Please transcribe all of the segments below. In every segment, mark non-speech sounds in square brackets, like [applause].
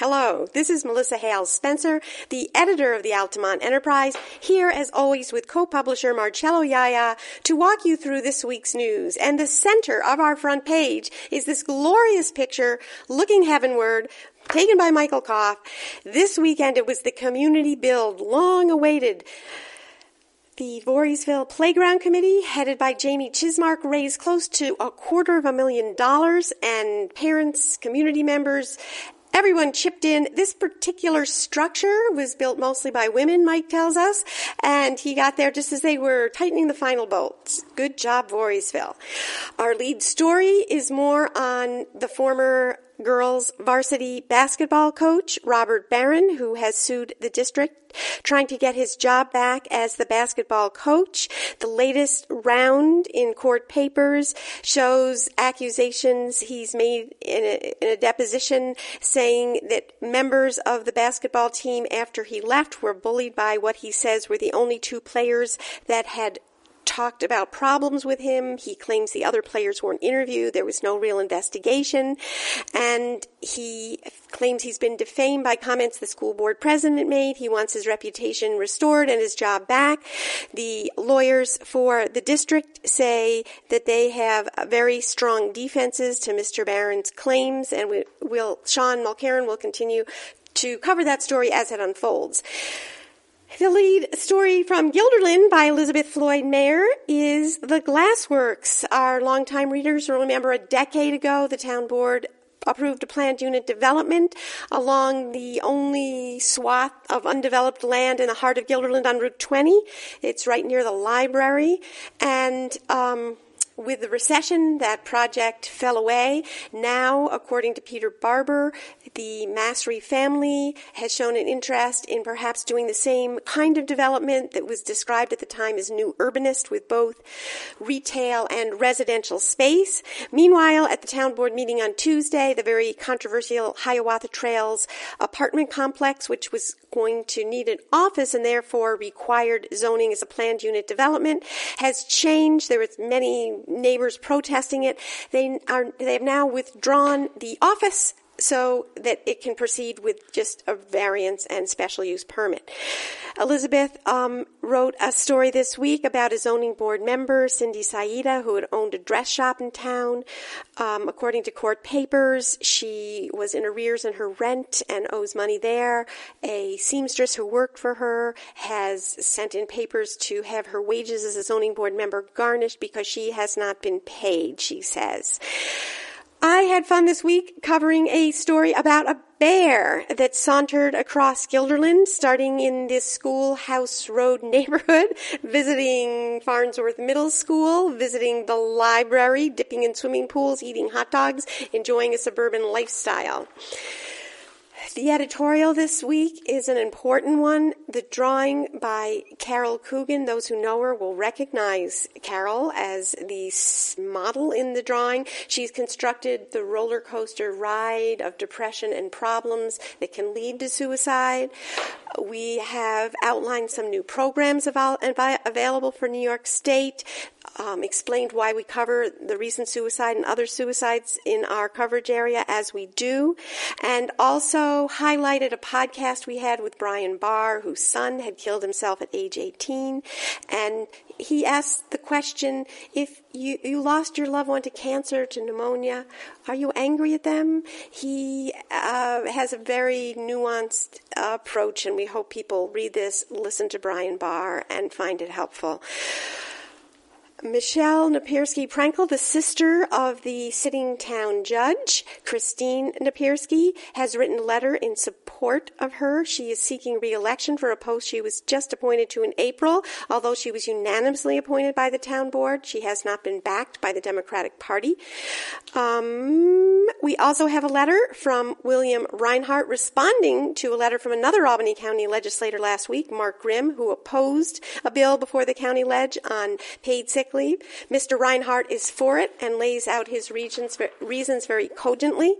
Hello, this is Melissa Hale-Spencer, the editor of the Altamont Enterprise, here as always with co-publisher Marcello Iaia to walk you through this week's news. And the center of our front page is this glorious picture looking heavenward taken by Michael Koff. This weekend it was the community build, long awaited. The Voorheesville Playground Committee, headed by Jamie Chismark, raised close to a quarter of a million dollars, and parents, community members, Everyone chipped in. This particular structure was built mostly by women, Mike tells us, and he got there just as they were tightening the final bolts. Good job, Voorheesville. Our lead story is more on the former girls varsity basketball coach, Robert Barron, who has sued the district trying to get his job back as the basketball coach. The latest round in court papers shows accusations he's made in a, in a deposition saying that members of the basketball team after he left were bullied by what he says were the only two players that had talked about problems with him. He claims the other players weren't interviewed. There was no real investigation. And he claims he's been defamed by comments the school board president made. He wants his reputation restored and his job back. The lawyers for the district say that they have very strong defenses to Mr. Barron's claims and we will, Sean Mulkerrin will continue to cover that story as it unfolds. The lead story from Guilderland by Elizabeth Floyd Mair is The Glassworks. Our longtime readers will remember a decade ago the town board approved a planned unit development along the only swath of undeveloped land in the heart of Guilderland on Route 20. It's right near the library and um, with the recession, that project fell away. Now, according to Peter Barber, the Masry family has shown an interest in perhaps doing the same kind of development that was described at the time as new urbanist with both retail and residential space. Meanwhile, at the town board meeting on Tuesday, the very controversial Hiawatha Trails apartment complex, which was going to need an office and therefore required zoning as a planned unit development, has changed. There was many neighbors protesting it. They are, they have now withdrawn the office so that it can proceed with just a variance and special use permit. Elizabeth um, wrote a story this week about a zoning board member, Cindy Saida, who had owned a dress shop in town. Um, according to court papers, she was in arrears in her rent and owes money there. A seamstress who worked for her has sent in papers to have her wages as a zoning board member garnished because she has not been paid, she says. I had fun this week covering a story about a bear that sauntered across Guilderland, starting in this schoolhouse road [laughs] neighborhood, visiting Farnsworth Middle School, visiting the library, dipping in swimming pools, eating hot dogs, enjoying a suburban lifestyle. The editorial this week is an important one. The drawing by Carol Coogan, those who know her will recognize Carol as the model in the drawing. She's constructed the roller coaster ride of depression and problems that can lead to suicide. We have outlined some new programs available for New York State um, explained why we cover the recent suicide and other suicides in our coverage area as we do, and also highlighted a podcast we had with Brian Barr, whose son had killed himself at age 18, and he asked the question, if you, you lost your loved one to cancer, to pneumonia, are you angry at them? He uh, has a very nuanced approach, and we hope people read this, listen to Brian Barr, and find it helpful. Michelle Napierski Prankel, the sister of the sitting town judge, Christine Napierski, has written a letter in support of her. She is seeking re-election for a post she was just appointed to in April. Although she was unanimously appointed by the town board, she has not been backed by the Democratic Party. Um, we also have a letter from William Reinhart responding to a letter from another Albany County legislator last week, Mark Grimm, who opposed a bill before the county ledge on paid sick leave. Mr. Reinhart is for it and lays out his reasons, reasons very cogently.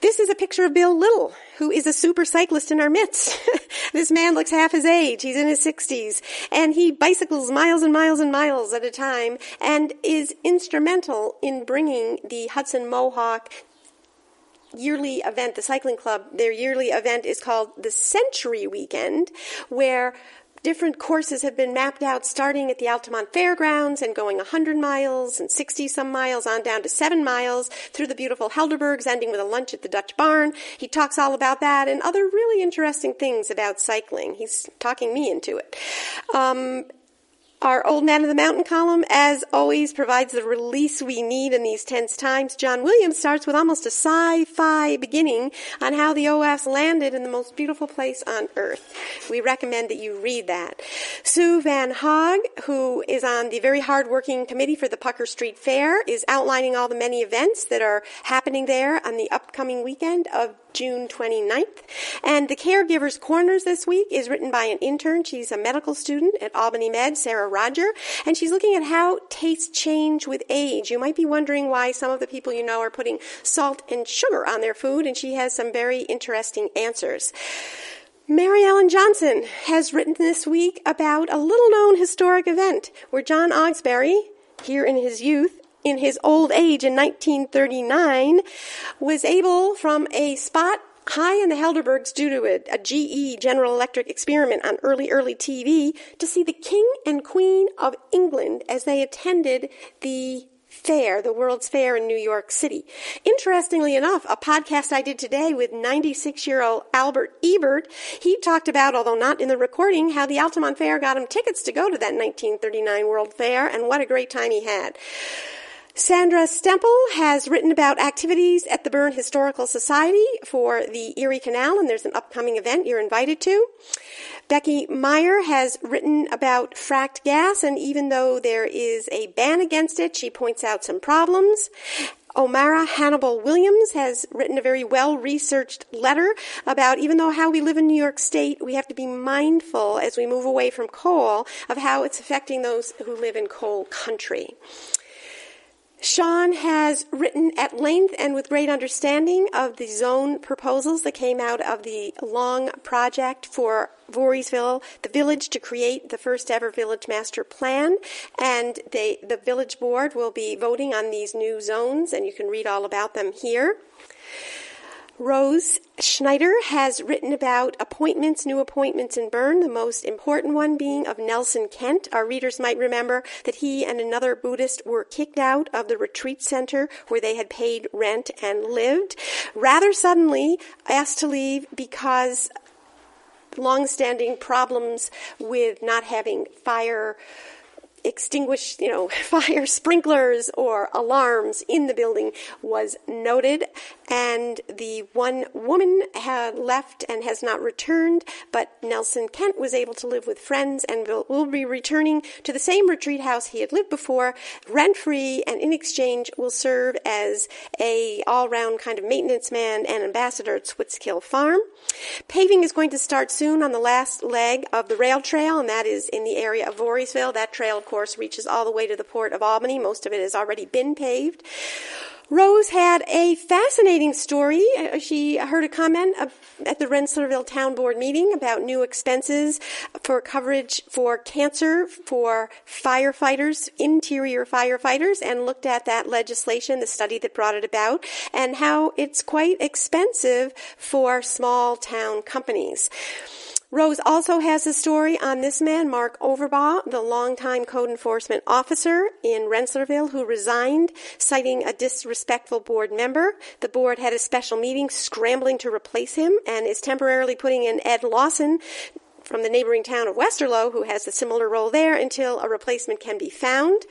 This is a picture of Bill Little, who is a super cyclist in our midst. [laughs] this man looks half his age. He's in his 60s. And he bicycles miles and miles and miles at a time and is instrumental in bringing the Hudson Mohawk yearly event, the cycling club, their yearly event is called the Century Weekend, where different courses have been mapped out starting at the Altamont Fairgrounds and going 100 miles and 60 some miles on down to 7 miles through the beautiful Helderbergs, ending with a lunch at the Dutch Barn. He talks all about that and other really interesting things about cycling. He's talking me into it. Um, our Old Man of the Mountain column, as always, provides the release we need in these tense times. John Williams starts with almost a sci-fi beginning on how the OS landed in the most beautiful place on earth. We recommend that you read that. Sue Van Hog, who is on the very hard-working committee for the Pucker Street Fair, is outlining all the many events that are happening there on the upcoming weekend of June 29th. And the Caregiver's Corners this week is written by an intern. She's a medical student at Albany Med, Sarah Roger, and she's looking at how tastes change with age. You might be wondering why some of the people you know are putting salt and sugar on their food, and she has some very interesting answers. Mary Ellen Johnson has written this week about a little known historic event where John Ogsbury, here in his youth, in his old age in 1939 was able from a spot high in the Helderbergs due to a, a, GE General Electric experiment on early, early TV to see the King and Queen of England as they attended the fair, the World's Fair in New York City. Interestingly enough, a podcast I did today with 96 year old Albert Ebert, he talked about, although not in the recording, how the Altamont Fair got him tickets to go to that 1939 World Fair and what a great time he had. Sandra Stemple has written about activities at the Berne Historical Society for the Erie Canal, and there's an upcoming event you're invited to. Becky Meyer has written about fracked gas, and even though there is a ban against it, she points out some problems. Omara Hannibal Williams has written a very well researched letter about even though how we live in New York State, we have to be mindful as we move away from coal of how it's affecting those who live in coal country. Sean has written at length and with great understanding of the zone proposals that came out of the long project for Voorheesville, the village to create the first ever village master plan. And they, the village board will be voting on these new zones, and you can read all about them here. Rose Schneider has written about appointments, new appointments in Berne, the most important one being of Nelson Kent. Our readers might remember that he and another Buddhist were kicked out of the retreat center where they had paid rent and lived, rather suddenly asked to leave because long-standing problems with not having fire extinguish, you know, [laughs] fire sprinklers or alarms in the building was noted. And the one woman had left and has not returned, but Nelson Kent was able to live with friends and will, be returning to the same retreat house he had lived before, rent free, and in exchange will serve as a all-round kind of maintenance man and ambassador at Switzkill Farm. Paving is going to start soon on the last leg of the rail trail, and that is in the area of Voorheesville. That trail, course, reaches all the way to the port of Albany. Most of it has already been paved. Rose had a fascinating story. She heard a comment at the Rensselaerville Town Board meeting about new expenses for coverage for cancer for firefighters, interior firefighters, and looked at that legislation, the study that brought it about, and how it's quite expensive for small town companies. Rose also has a story on this man, Mark Overbaugh, the longtime code enforcement officer in Rensselaerville who resigned, citing a disrespectful board member. The board had a special meeting scrambling to replace him and is temporarily putting in Ed Lawson from the neighboring town of Westerlo, who has a similar role there, until a replacement can be found.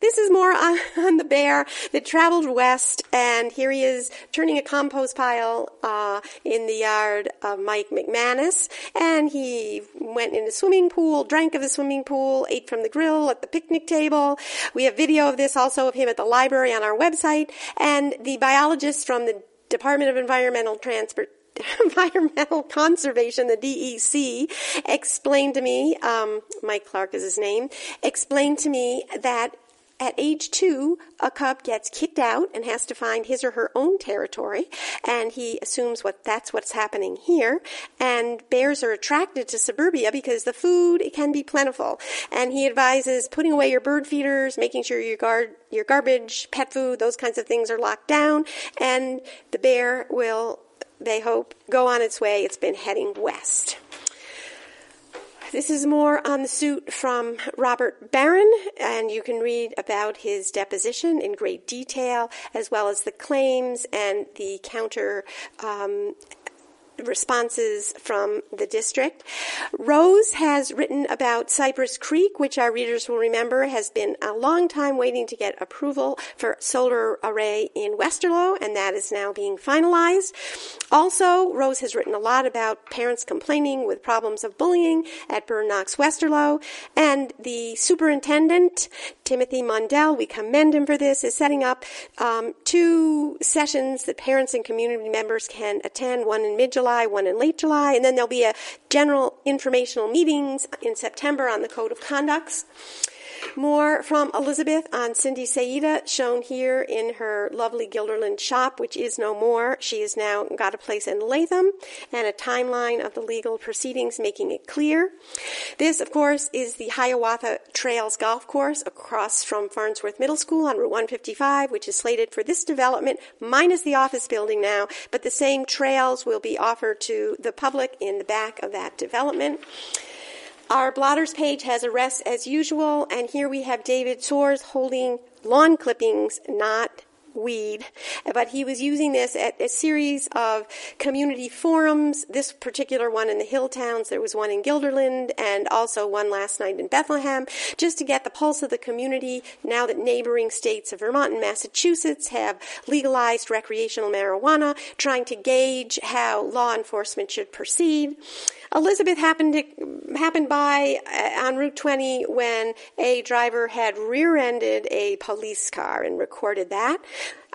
This is more on, [laughs] on the bear that traveled west, and here he is turning a compost pile uh, in the yard of Mike McManus, and he went in the swimming pool, drank of the swimming pool, ate from the grill at the picnic table. We have video of this also of him at the library on our website, and the biologists from the Department of Environmental Transport [laughs] Environmental Conservation, the DEC, explained to me, um, Mike Clark is his name, explained to me that at age two, a cub gets kicked out and has to find his or her own territory, and he assumes what that's what's happening here. And bears are attracted to suburbia because the food can be plentiful, and he advises putting away your bird feeders, making sure your guard your garbage, pet food, those kinds of things are locked down, and the bear will, they hope, go on its way. It's been heading west. This is more on the suit from Robert Barron, and you can read about his deposition in great detail, as well as the claims and the counter um, responses from the district. Rose has written about Cypress Creek, which our readers will remember has been a long time waiting to get approval for solar array in Westerlo, and that is now being finalized. Also, Rose has written a lot about parents complaining with problems of bullying at Berne-Knox-Westerlo, and the superintendent, Timothy Mundell, we commend him for this, is setting up um, two sessions that parents and community members can attend, one in mid-July July, one in late July, and then there'll be a general informational meetings in September on the Code of Conducts. More from Elizabeth on Cindy Saida, shown here in her lovely Guilderland shop, which is no more. She has now got a place in Latham and a timeline of the legal proceedings making it clear. This, of course, is the Hiawatha Trails Golf Course across from Farnsworth Middle School on Route 155, which is slated for this development, minus the office building now, but the same trails will be offered to the public in the back of that development. Our blotters page has arrests as usual, and here we have David Soares holding lawn clippings, not weed, but he was using this at a series of community forums. This particular one in the hill towns, there was one in Guilderland, and also one last night in Bethlehem, just to get the pulse of the community now that neighboring states of Vermont and Massachusetts have legalized recreational marijuana, trying to gauge how law enforcement should proceed. Elizabeth happened to, happened by uh, on Route 20 when a driver had rear-ended a police car and recorded that.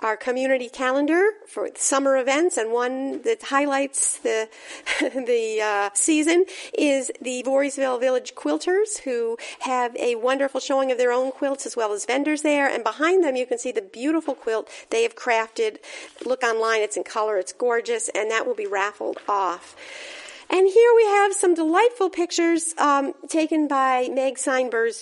Our community calendar for summer events and one that highlights the [laughs] the uh, season is the Voorheesville Village Quilters, who have a wonderful showing of their own quilts as well as vendors there. And behind them, you can see the beautiful quilt they have crafted. Look online; it's in color, it's gorgeous, and that will be raffled off. And here we have some delightful pictures um, taken by Meg Seinberg,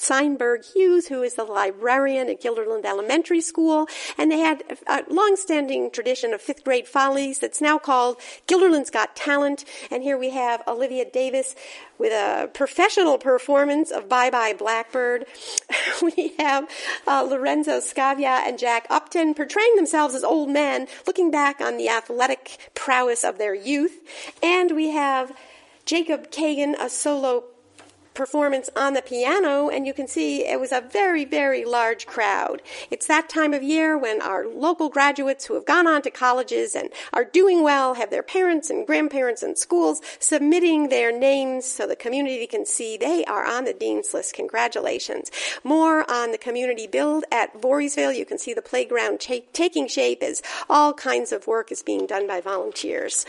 Seinberg Hughes, who is the librarian at Guilderland Elementary School, and they had a long-standing tradition of fifth grade follies that's now called Guilderland's Got Talent. And here we have Olivia Davis with a professional performance of Bye Bye Blackbird. [laughs] we have uh, Lorenzo Scavia and Jack Upton portraying themselves as old men, looking back on the athletic prowess of their youth. And we have Jacob Kagan, a solo performance on the piano, and you can see it was a very, very large crowd. It's that time of year when our local graduates who have gone on to colleges and are doing well have their parents and grandparents and schools submitting their names so the community can see they are on the Dean's List. Congratulations. More on the community build at Voorheesville. You can see the playground taking shape as all kinds of work is being done by volunteers.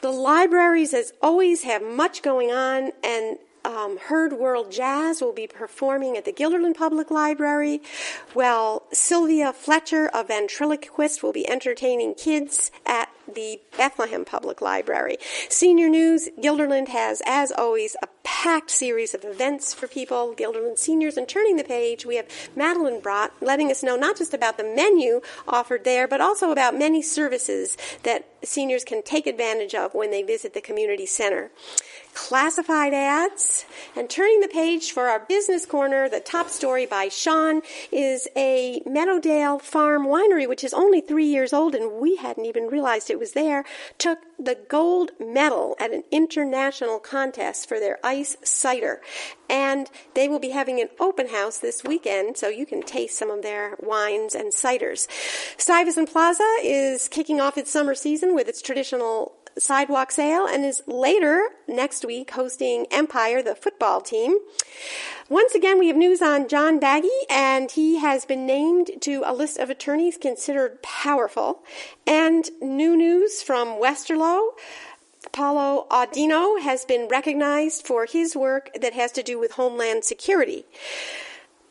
The libraries, as always, have much going on, and um, Heard World Jazz will be performing at the Guilderland Public Library, while Sylvia Fletcher, a ventriloquist, will be entertaining kids at the Bethlehem Public Library. Senior News, Guilderland has, as always, a packed series of events for people, Guilderland seniors, and turning the page, we have Madeline Brott letting us know not just about the menu offered there, but also about many services that seniors can take advantage of when they visit the community center classified ads. And turning the page for our business corner, the top story by Sean is a Meadowdale Farm winery, which is only three years old, and we hadn't even realized it was there, took the gold medal at an international contest for their ice cider. And they will be having an open house this weekend, so you can taste some of their wines and ciders. Stuyvesant Plaza is kicking off its summer season with its traditional sidewalk sale and is later next week hosting Empire, the football team. Once again, we have news on John Baggy, and he has been named to a list of attorneys considered powerful. And new news from Westerlo. Paulo Audino has been recognized for his work that has to do with homeland security.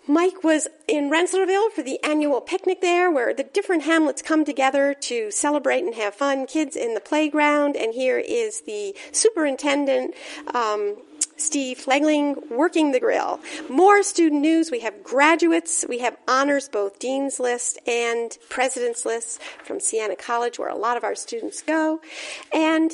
Mike was in Rensselaerville for the annual picnic there, where the different hamlets come together to celebrate and have fun. Kids in the playground, and here is the superintendent. Um, Steve Flegling working the grill. More student news. We have graduates. We have honors, both Dean's List and President's List from Siena College, where a lot of our students go. And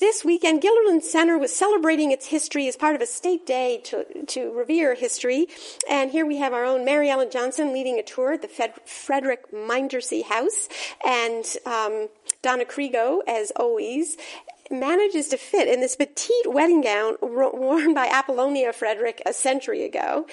this weekend, Guilderland Center was celebrating its history as part of a state day to, to revere history. And here we have our own Mary Ellen Johnson leading a tour at the Fed, Frederick Mynderse House. And um, Donna Kriego, as always, manages to fit in this petite wedding gown worn by Apollonia Frederick a century ago.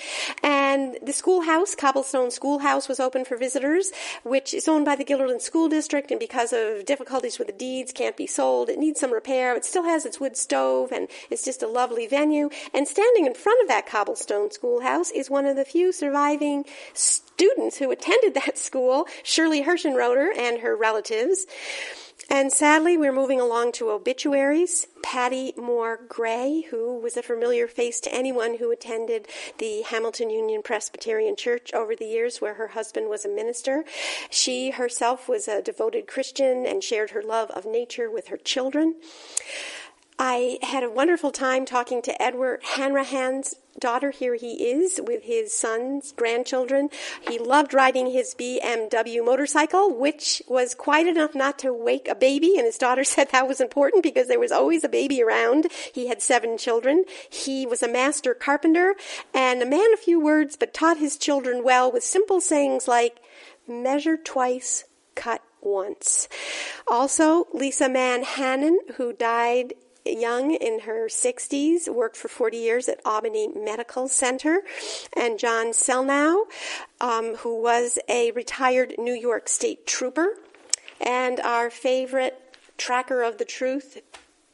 And the schoolhouse, Cobblestone Schoolhouse, was open for visitors, which is owned by the Guilderland School District, and because of difficulties with the deeds, can't be sold. It needs some repair. It still has its wood stove, and it's just a lovely venue. And standing in front of that Cobblestone Schoolhouse is one of the few surviving students who attended that [laughs] school, Shirley Herschenroder and her relatives. And sadly, we're moving along to obituaries. Patty Moore Gray, who was a familiar face to anyone who attended the Hamilton Union Presbyterian Church over the years, where her husband was a minister. She herself was a devoted Christian and shared her love of nature with her children. I had a wonderful time talking to Edward Hanrahan's daughter. Here he is with his son's grandchildren. He loved riding his BMW motorcycle, which was quite enough not to wake a baby. And his daughter [laughs] said that was important because there was always a baby around. He had seven children. He was a master carpenter and a man of few words, but taught his children well with simple sayings like, measure twice, cut once. Also, Lisa Mann Hannon, who died young in her 60s, worked for 40 years at Albany Medical Center, and John Selnow, um, who was a retired New York State trooper, and our favorite tracker of the truth,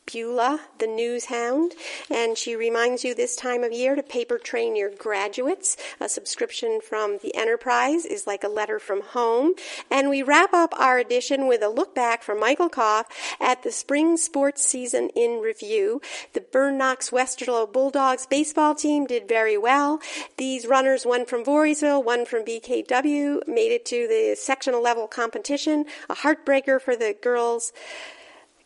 Beulah, the news hound, and she reminds you this time of year to paper train your graduates. A subscription from the Enterprise is like a letter from home. And we wrap up our edition with a look back from Michael Koff at the spring sports season in review. The Berne-Knox-Westerlo Bulldogs baseball team did very well. These runners, one from Voorheesville, one from BKW, made it to the sectional level competition. A heartbreaker for the girls.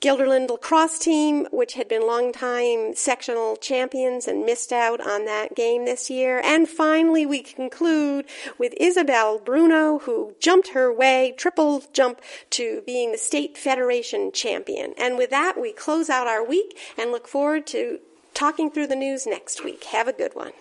Guilderland lacrosse team, which had been longtime sectional champions and missed out on that game this year. And finally, we conclude with Isabel Bruno, who jumped her way, triple jump to being the state federation champion. And with that, we close out our week and look forward to talking through the news next week. Have a good one.